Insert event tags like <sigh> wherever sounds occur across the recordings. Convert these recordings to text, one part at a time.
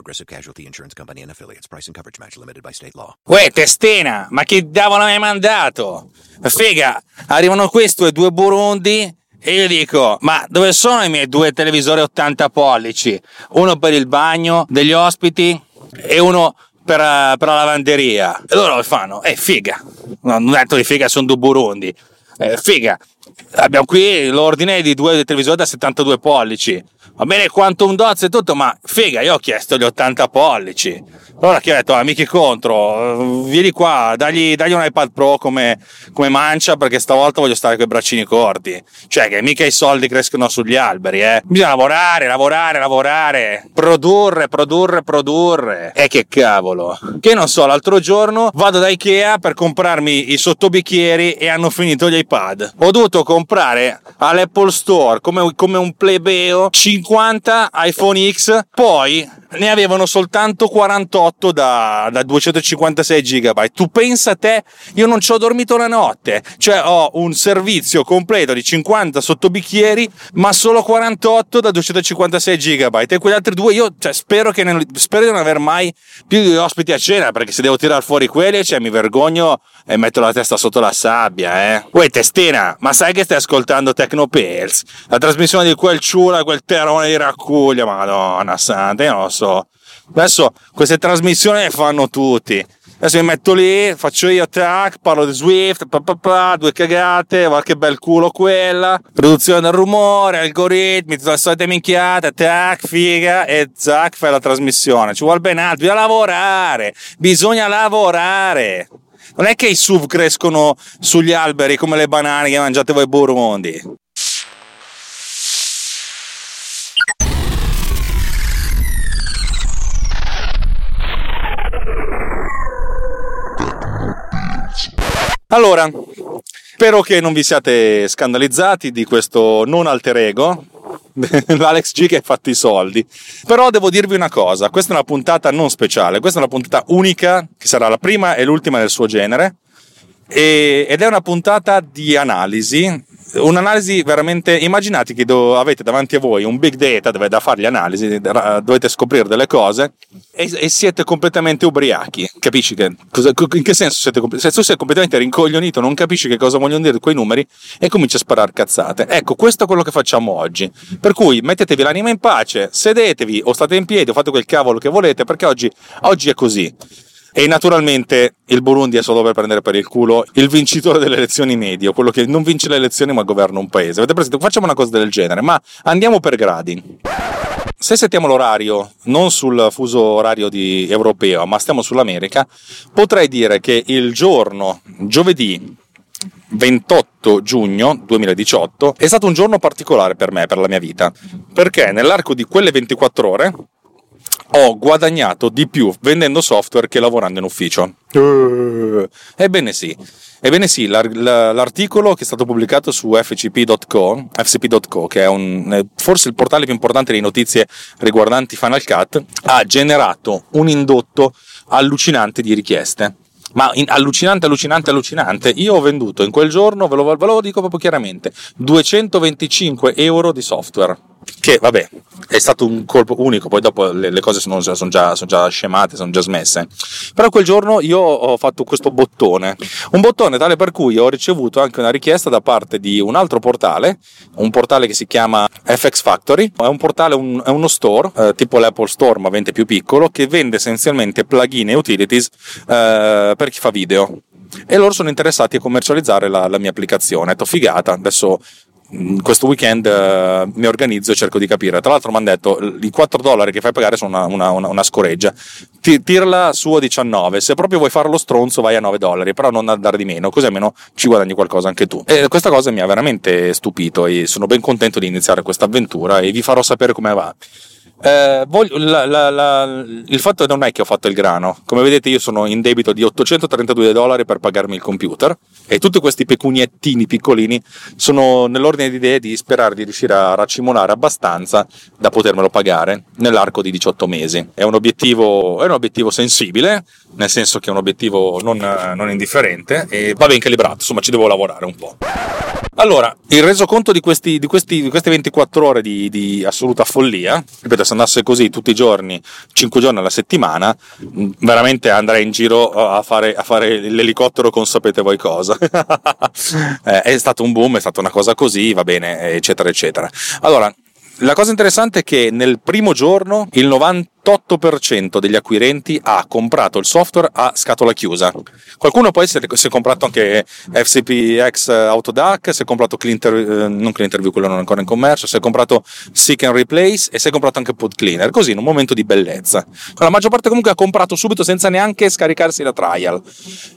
Progressive Casualty Insurance Company and affiliates. Price and coverage match limited by state law. Uè, testina, ma che diavolo mi hai mandato? Figa, arrivano questi e due burundi e io dico, ma dove sono i miei due televisori 80 pollici? Uno per il bagno degli ospiti e uno per, per la lavanderia. E loro fanno, eh figa, non ho detto di figa, sono due burundi. Eh, figa, abbiamo qui l'ordine di due televisori da 72 pollici. Va bene quantum dots e tutto, ma figa, io ho chiesto gli 80 pollici. Allora che ho detto, amici contro, vieni qua, dagli, dagli un iPad Pro come, come, mancia perché stavolta voglio stare con i braccini corti. Cioè che mica i soldi crescono sugli alberi, eh. Bisogna lavorare, lavorare, lavorare, produrre, produrre, produrre. E che cavolo. Che non so, l'altro giorno vado da Ikea per comprarmi i sottobicchieri e hanno finito gli iPad. Ho dovuto comprare all'Apple Store come, come un plebeo 50 iPhone X, poi ne avevano soltanto 48 da, da 256 GB. Tu pensa a te, io non ci ho dormito una notte, cioè ho un servizio completo di 50 sottobicchieri, ma solo 48 da 256 GB. E quegli altri due, io cioè, spero, ne, spero di non aver mai più ospiti a cena, perché se devo tirare fuori quelli, cioè, mi vergogno e metto la testa sotto la sabbia, eh. Uè, testina, ma sai che stai ascoltando Tecnopills? La trasmissione di quel ciula, quel terone di raccuglia, madonna santa, io non lo so. Adesso queste trasmissioni le fanno tutti. Adesso mi metto lì, faccio io tac, parlo di Swift, pa, pa, pa, due cagate, guarda che bel culo quella, riduzione del rumore, algoritmi, tutte le solite minchiate, tac, figa, e zac, fai la trasmissione. Ci vuole ben altro, bisogna lavorare, bisogna lavorare. Non è che i SUV crescono sugli alberi come le banane che mangiate voi burundi. Allora, spero che non vi siate scandalizzati di questo non alter ego, <laughs> l'Alex G che ha fatto i soldi. Però devo dirvi una cosa, questa è una puntata non speciale, questa è una puntata unica, che sarà la prima e l'ultima del suo genere, ed è una puntata di analisi un'analisi veramente immaginate che do, avete davanti a voi un big data dove da fare le analisi dovete scoprire delle cose e, e siete completamente ubriachi. Capisci che cosa, in che senso siete se tu sei completamente rincoglionito non capisci che cosa vogliono dire quei numeri e cominci a sparare cazzate. Ecco questo è quello che facciamo oggi. Per cui mettetevi l'anima in pace sedetevi o state in piedi o fate quel cavolo che volete perché oggi, oggi è così e naturalmente il Burundi è solo per prendere per il culo il vincitore delle elezioni medio, quello che non vince le elezioni ma governa un paese. Avete presente? Facciamo una cosa del genere, ma andiamo per gradi. Se settiamo l'orario non sul fuso orario europeo, ma stiamo sull'America, potrei dire che il giorno giovedì 28 giugno 2018 è stato un giorno particolare per me, per la mia vita, perché nell'arco di quelle 24 ore ho guadagnato di più vendendo software che lavorando in ufficio. Uh, ebbene sì. Ebbene sì, l'articolo che è stato pubblicato su fcp.co, fcp.co che è un, forse il portale più importante di notizie riguardanti Final Cut, ha generato un indotto allucinante di richieste. Ma in, allucinante, allucinante, allucinante. Io ho venduto in quel giorno, ve lo, ve lo dico proprio chiaramente, 225 euro di software che vabbè è stato un colpo unico, poi dopo le, le cose sono, sono, già, sono, già, scemate, sono già smesse. Però quel giorno io ho fatto questo bottone, un bottone tale per cui ho ricevuto anche una richiesta da parte di un altro portale, un portale che si chiama FX Factory, è un portale, un, è uno store, eh, tipo l'Apple Store ma vende più piccolo, che vende essenzialmente plugin e utilities eh, per chi fa video e loro sono interessati a commercializzare la, la mia applicazione. Ho detto figata, adesso questo weekend uh, mi organizzo e cerco di capire. Tra l'altro mi hanno detto i 4 dollari che fai pagare sono una, una, una scoreggia. Ti, tirla su a 19, se proprio vuoi fare lo stronzo vai a 9 dollari, però non andare di meno, così almeno ci guadagni qualcosa anche tu. E questa cosa mi ha veramente stupito e sono ben contento di iniziare questa avventura e vi farò sapere come va. Eh, voglio, la, la, la, il fatto non è che ho fatto il grano. Come vedete, io sono in debito di 832 dollari per pagarmi il computer. E tutti questi pecuniettini piccolini sono nell'ordine di idee di sperare di riuscire a racimolare abbastanza da potermelo pagare nell'arco di 18 mesi. È un obiettivo, è un obiettivo sensibile, nel senso che è un obiettivo non, non indifferente e va ben calibrato, insomma ci devo lavorare un po'. Allora, il resoconto di, questi, di, questi, di queste 24 ore di, di, assoluta follia, ripeto, se andasse così tutti i giorni, 5 giorni alla settimana, veramente andrei in giro a fare, a fare l'elicottero con sapete voi cosa. <laughs> Eh, è stato un boom, è stata una cosa così, va bene, eccetera, eccetera. Allora, la cosa interessante è che nel primo giorno il 98% degli acquirenti ha comprato il software a scatola chiusa. Qualcuno poi si è, comprato anche FCPX Autodac, si è comprato Cleanter, eh, non Cleanterview, quello non è ancora in commercio, si è comprato Seek and Replace e si è comprato anche Pod Cleaner, così in un momento di bellezza. La maggior parte comunque ha comprato subito senza neanche scaricarsi la trial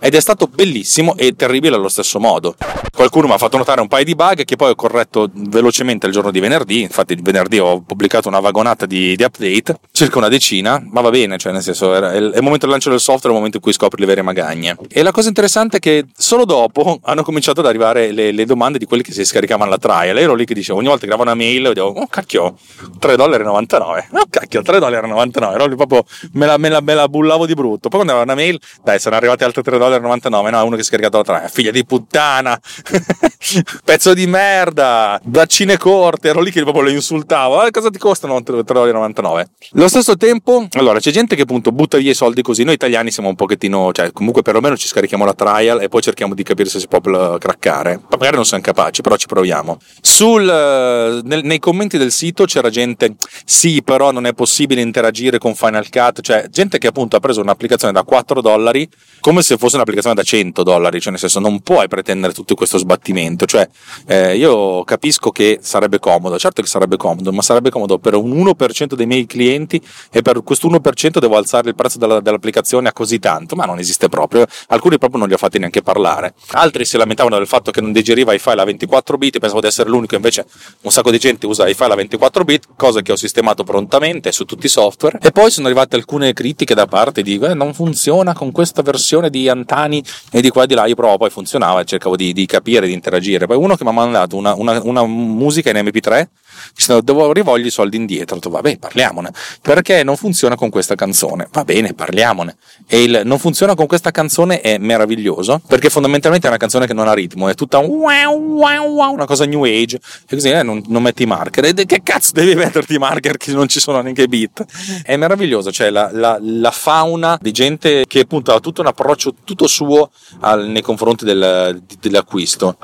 ed è stato bellissimo e terribile allo stesso modo. Qualcuno mi ha fatto notare un paio di bug che poi ho corretto velocemente il giorno di venerdì, infatti venerdì ho pubblicato una vagonata di, di update, circa una decina, ma va bene, cioè nel senso il, è il momento del lancio del software, è il momento in cui scopri le vere magagne. E la cosa interessante è che solo dopo <laughs> hanno cominciato ad arrivare le, le domande di quelli che si scaricavano la trial. Ero lì che dicevo, ogni volta che gravo una mail, dicevo, oh cacchio, 3,99 dollari. Oh cacchio, 3,99 dollari. Ero lì proprio, me la, me, la, me la bullavo di brutto. Poi quando arriva una mail, dai, sono arrivati altri 3,99 dollari. No, uno che si è scaricato la trial. Figlia di puttana, <laughs> pezzo di merda, braccine corte. Ero lì che proprio lo insultavo. Eh, cosa ti costano 3,99 dollari? Allo stesso tempo, allora, c'è gente che appunto butta via i soldi così. Noi italiani siamo un pochettino, cioè comunque perlomeno ci scarichiamo la trial e poi cerchiamo di capire se si può craccare. Magari non siamo capaci, però ci proviamo. Sul, eh, nel, nei commenti del sito c'era gente, sì, però non è possibile interagire con Final Cut, cioè gente che appunto ha preso un'applicazione da 4 dollari come se fosse un'applicazione da 100 dollari, cioè nel senso non puoi pretendere tutto questo sbattimento, cioè eh, io capisco che sarebbe comodo, certo che sarebbe comodo, ma sarebbe comodo per un 1% dei miei clienti e per questo 1% devo alzare il prezzo della, dell'applicazione a così tanto, ma non esiste proprio. Alcuni proprio non li ho fatti neanche parlare. Altri si lamentavano del fatto che non digeriva i file a 24 bit, pensavo di essere l'unico, invece un sacco di gente usa i file a 24 bit, cosa che ho sistemato prontamente su tutti i software. E poi sono arrivate alcune critiche da parte di eh, non funziona con questa versione di Antani e di qua e di là. Io provo, poi funzionava e cercavo di, di capire, di interagire. Poi uno che mi ha mandato una, una, una musica in MP3 dicendo devo rivoglio i soldi indietro. Detto, vabbè, parliamone. Perché non funziona con questa canzone? Va bene, parliamone. E il non funziona con questa canzone è meraviglioso, perché fondamentalmente è una canzone che non ha ritmo, è tutta una cosa new age, e così eh, non, non, metti i marker. E che cazzo devi metterti i marker che non ci sono neanche i beat? È meraviglioso, cioè la, la, la fauna di gente che appunto ha tutto un approccio tutto suo al, nei confronti del, dell'acquisto.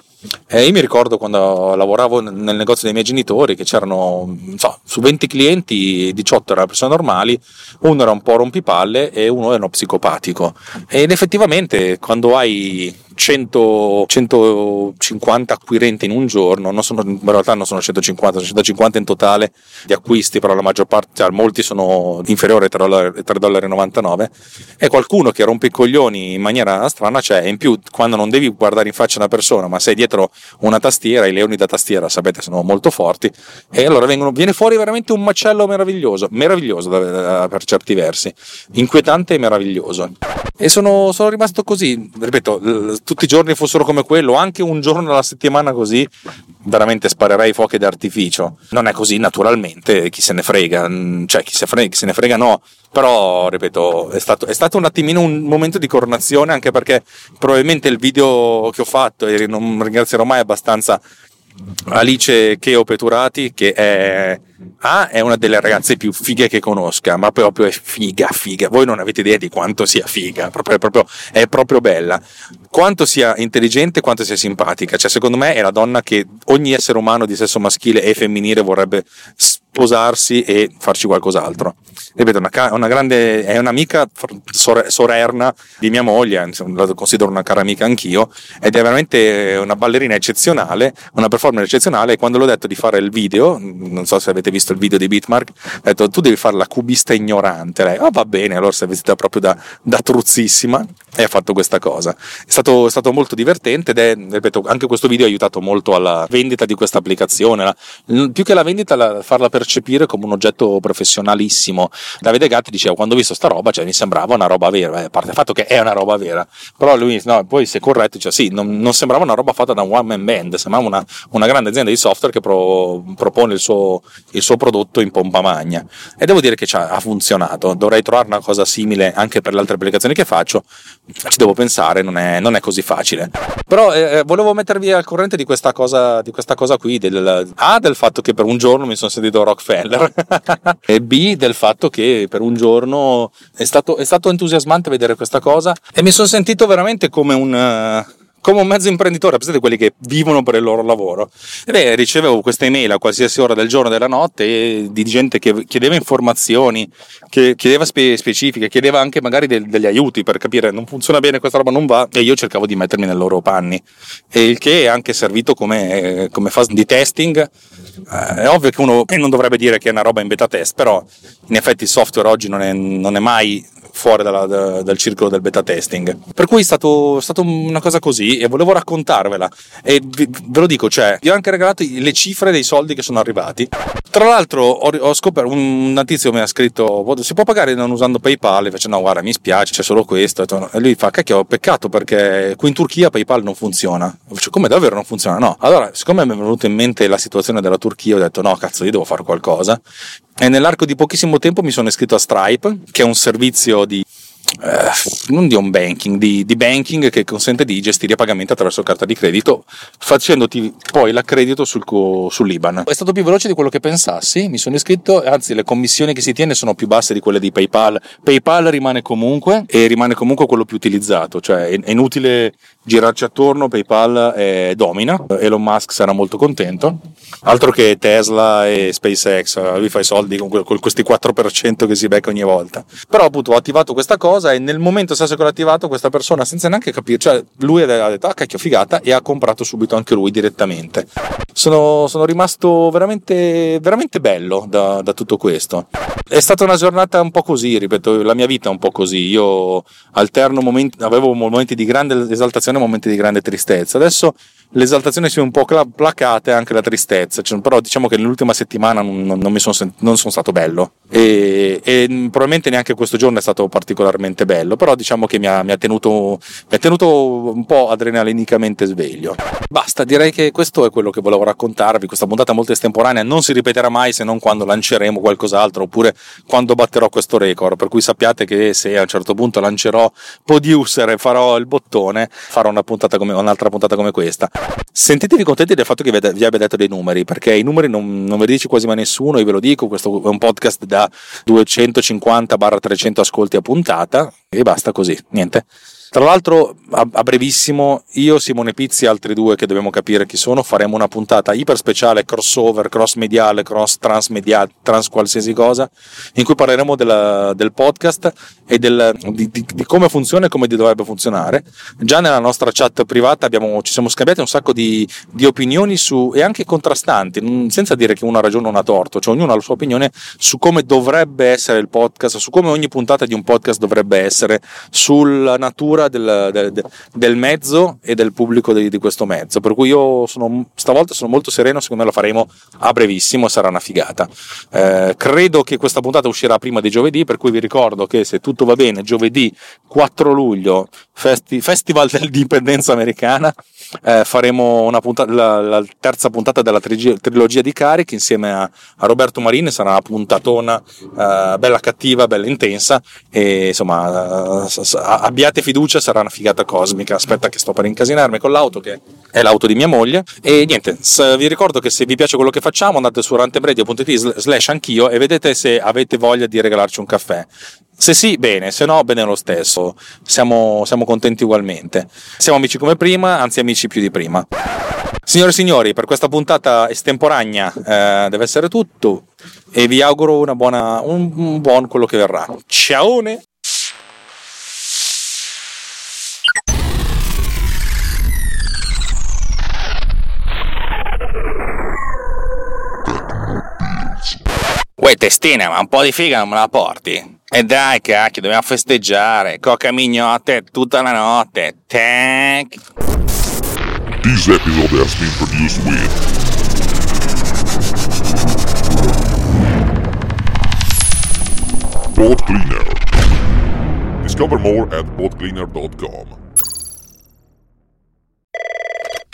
E io mi ricordo quando lavoravo nel negozio dei miei genitori che c'erano so, su 20 clienti, 18 erano persone normali, uno era un po' rompipalle e uno era uno psicopatico. Ed effettivamente quando hai 100, 150 acquirenti in un giorno, non sono, in realtà non sono 150, sono 150 in totale di acquisti, però la maggior parte, cioè, molti sono inferiori ai 3,99 dollari, e qualcuno che rompe i coglioni in maniera strana c'è, e in più quando non devi guardare in faccia una persona, ma sei dietro una tastiera, i leoni da tastiera sapete sono molto forti, e allora vengono, viene fuori veramente un macello meraviglioso, meraviglioso per certi versi, inquietante e meraviglioso. E sono, sono rimasto così, ripeto, tutti i giorni fossero come quello, anche un giorno alla settimana così, veramente sparerei fuochi d'artificio. Non è così naturalmente, chi se ne frega, mm, cioè chi se, frega, chi se ne frega no, però ripeto è stato, è stato, un attimino un momento di coronazione anche perché probabilmente il video che ho fatto e non ringrazierò mai abbastanza Alice Cheo Peturati che è, A, è una delle ragazze più fighe che conosca ma proprio è figa figa. Voi non avete idea di quanto sia figa proprio, è, proprio, è proprio bella. Quanto sia intelligente quanto sia simpatica. Cioè secondo me è la donna che ogni essere umano di sesso maschile e femminile vorrebbe sposarsi e farci qualcos'altro. Ripeto, una, una grande, è un'amica sorerna di mia moglie, la considero una cara amica anch'io, ed è veramente una ballerina eccezionale, una performer eccezionale. E quando l'ho detto di fare il video, non so se avete visto il video di Bitmark, ho detto tu devi fare la cubista ignorante. Lei, oh va bene, allora sei vestita proprio da, da truzzissima. E ha fatto questa cosa. È stato, è stato molto divertente ed è, ripeto, anche questo video ha aiutato molto alla vendita di questa applicazione. La, più che la vendita, la, farla percepire come un oggetto professionalissimo. Davide Gatti diceva: Quando ho visto sta roba, cioè, mi sembrava una roba vera. Eh, a parte il fatto che è una roba vera, però lui, no, poi si è corretto, cioè, sì, non, non, sembrava una roba fatta da un one man band, sembrava una, una grande azienda di software che pro, propone il suo, il suo, prodotto in pompa magna. E devo dire che ha funzionato. Dovrei trovare una cosa simile anche per le altre applicazioni che faccio ci devo pensare, non è, non è così facile. Però eh, eh, volevo mettervi al corrente di questa cosa, di questa cosa qui, del, A del fatto che per un giorno mi sono sentito Rockefeller <laughs> e B del fatto che per un giorno è stato, è stato entusiasmante vedere questa cosa e mi sono sentito veramente come un... Uh, come un mezzo imprenditore, pensate quelli che vivono per il loro lavoro. E beh, ricevevo queste email a qualsiasi ora del giorno e della notte di gente che chiedeva informazioni, che chiedeva spe- specifiche, chiedeva anche magari del, degli aiuti per capire non funziona bene, questa roba non va, e io cercavo di mettermi nei loro panni. E il che è anche servito come, come fase di testing. Eh, è ovvio che uno non dovrebbe dire che è una roba in beta test, però in effetti il software oggi non è, non è mai fuori dalla, da, dal circolo del beta testing. Per cui è stato, una cosa così e volevo raccontarvela. E vi, ve lo dico, cioè, vi ho anche regalato le cifre dei soldi che sono arrivati. Tra l'altro ho, ho scoperto, un, tizio mi ha scritto, si può pagare non usando PayPal? E faccio, no, guarda, mi spiace, c'è solo questo. E lui fa, cacchio, peccato perché qui in Turchia PayPal non funziona. Faccio, come davvero non funziona? No. Allora, siccome mi è venuta in mente la situazione della Turchia, ho detto, no, cazzo, io devo fare qualcosa. E nell'arco di pochissimo tempo mi sono iscritto a Stripe, che è un servizio di eh, non di home banking, di, di, banking che consente di gestire i pagamenti attraverso carta di credito, facendoti poi l'accredito sul, sull'Iban. È stato più veloce di quello che pensassi, mi sono iscritto, anzi le commissioni che si tiene sono più basse di quelle di PayPal. PayPal rimane comunque e rimane comunque quello più utilizzato, cioè è, è inutile girarci attorno, PayPal è, domina, Elon Musk sarà molto contento, altro che Tesla e SpaceX, lui fa i soldi con, con questi 4% che si becca ogni volta. Però appunto ho attivato questa cosa e nel momento stesso che l'ho attivato questa persona senza neanche capire, cioè lui ha detto ah cacchio figata e ha comprato subito anche lui direttamente. Sono, sono rimasto veramente, veramente bello da, da tutto questo. È stata una giornata un po' così, ripeto, la mia vita è un po' così. Io alterno momenti, avevo momenti di grande esaltazione e momenti di grande tristezza. Adesso l'esaltazione si è un po' placata e anche la tristezza, cioè, però diciamo che nell'ultima settimana non, non, mi sono, non sono stato bello e, e, probabilmente neanche questo giorno è stato particolarmente bello, però diciamo che mi ha, mi ha, tenuto, mi ha tenuto un po' adrenalinicamente sveglio. Basta, direi che questo è quello che volevo raccontarvi, questa puntata molto estemporanea non si ripeterà mai se non quando lanceremo qualcos'altro oppure quando batterò questo record, per cui sappiate che se a un certo punto lancerò Producer e farò il bottone, farò una puntata come, un'altra puntata come questa. Sentitevi contenti del fatto che vi abbia detto dei numeri, perché i numeri non, non ve li dice quasi mai nessuno, io ve lo dico, questo è un podcast da 250-300 ascolti a puntata e basta così, niente. Tra l'altro, a, brevissimo, io, Simone Pizzi e altri due che dobbiamo capire chi sono, faremo una puntata iper speciale, crossover, cross mediale, cross transmediale, trans qualsiasi cosa, in cui parleremo della, del podcast e del, di, di, di, come funziona e come dovrebbe funzionare. Già nella nostra chat privata abbiamo, ci siamo scambiati un sacco di, di opinioni su, e anche contrastanti, senza dire che uno ha ragione o uno ha torto, cioè ognuno ha la sua opinione su come dovrebbe essere il podcast, su come ogni puntata di un podcast dovrebbe essere, sulla natura del, del, del, mezzo e del pubblico di, di, questo mezzo. Per cui io sono, stavolta sono molto sereno, secondo me lo faremo a brevissimo, sarà una figata. Eh, credo che questa puntata uscirà prima di giovedì, per cui vi ricordo che se tutto va bene, giovedì 4 luglio, festi, Festival <laughs> dell'Indipendenza Americana, eh, faremo puntata, la, la, terza puntata della trilogia di Carichi insieme a, a Roberto Marini, sarà una puntatona eh, bella cattiva, bella intensa e insomma eh, abbiate fiducia, sarà una figata cosmica. Aspetta che sto per incasinarmi con l'auto che è l'auto di mia moglie e niente, vi ricordo che se vi piace quello che facciamo andate su rantemradio.it slash anch'io e vedete se avete voglia di regalarci un caffè. Se sì, bene, se no, bene lo stesso. Siamo, siamo, contenti ugualmente. Siamo amici come prima, anzi amici più di prima. Signore e signori, per questa puntata estemporanea eh, deve essere tutto e vi auguro una buona, un, un buon quello che verrà. Ciaone! Uè testina, ma un po' di figa non me la porti? E dai, cacchio, dobbiamo festeggiare. Coca mignotte tutta la notte. Tac. This episode has been produced with Boat Cleaner. Discover more at boatcleaner.com.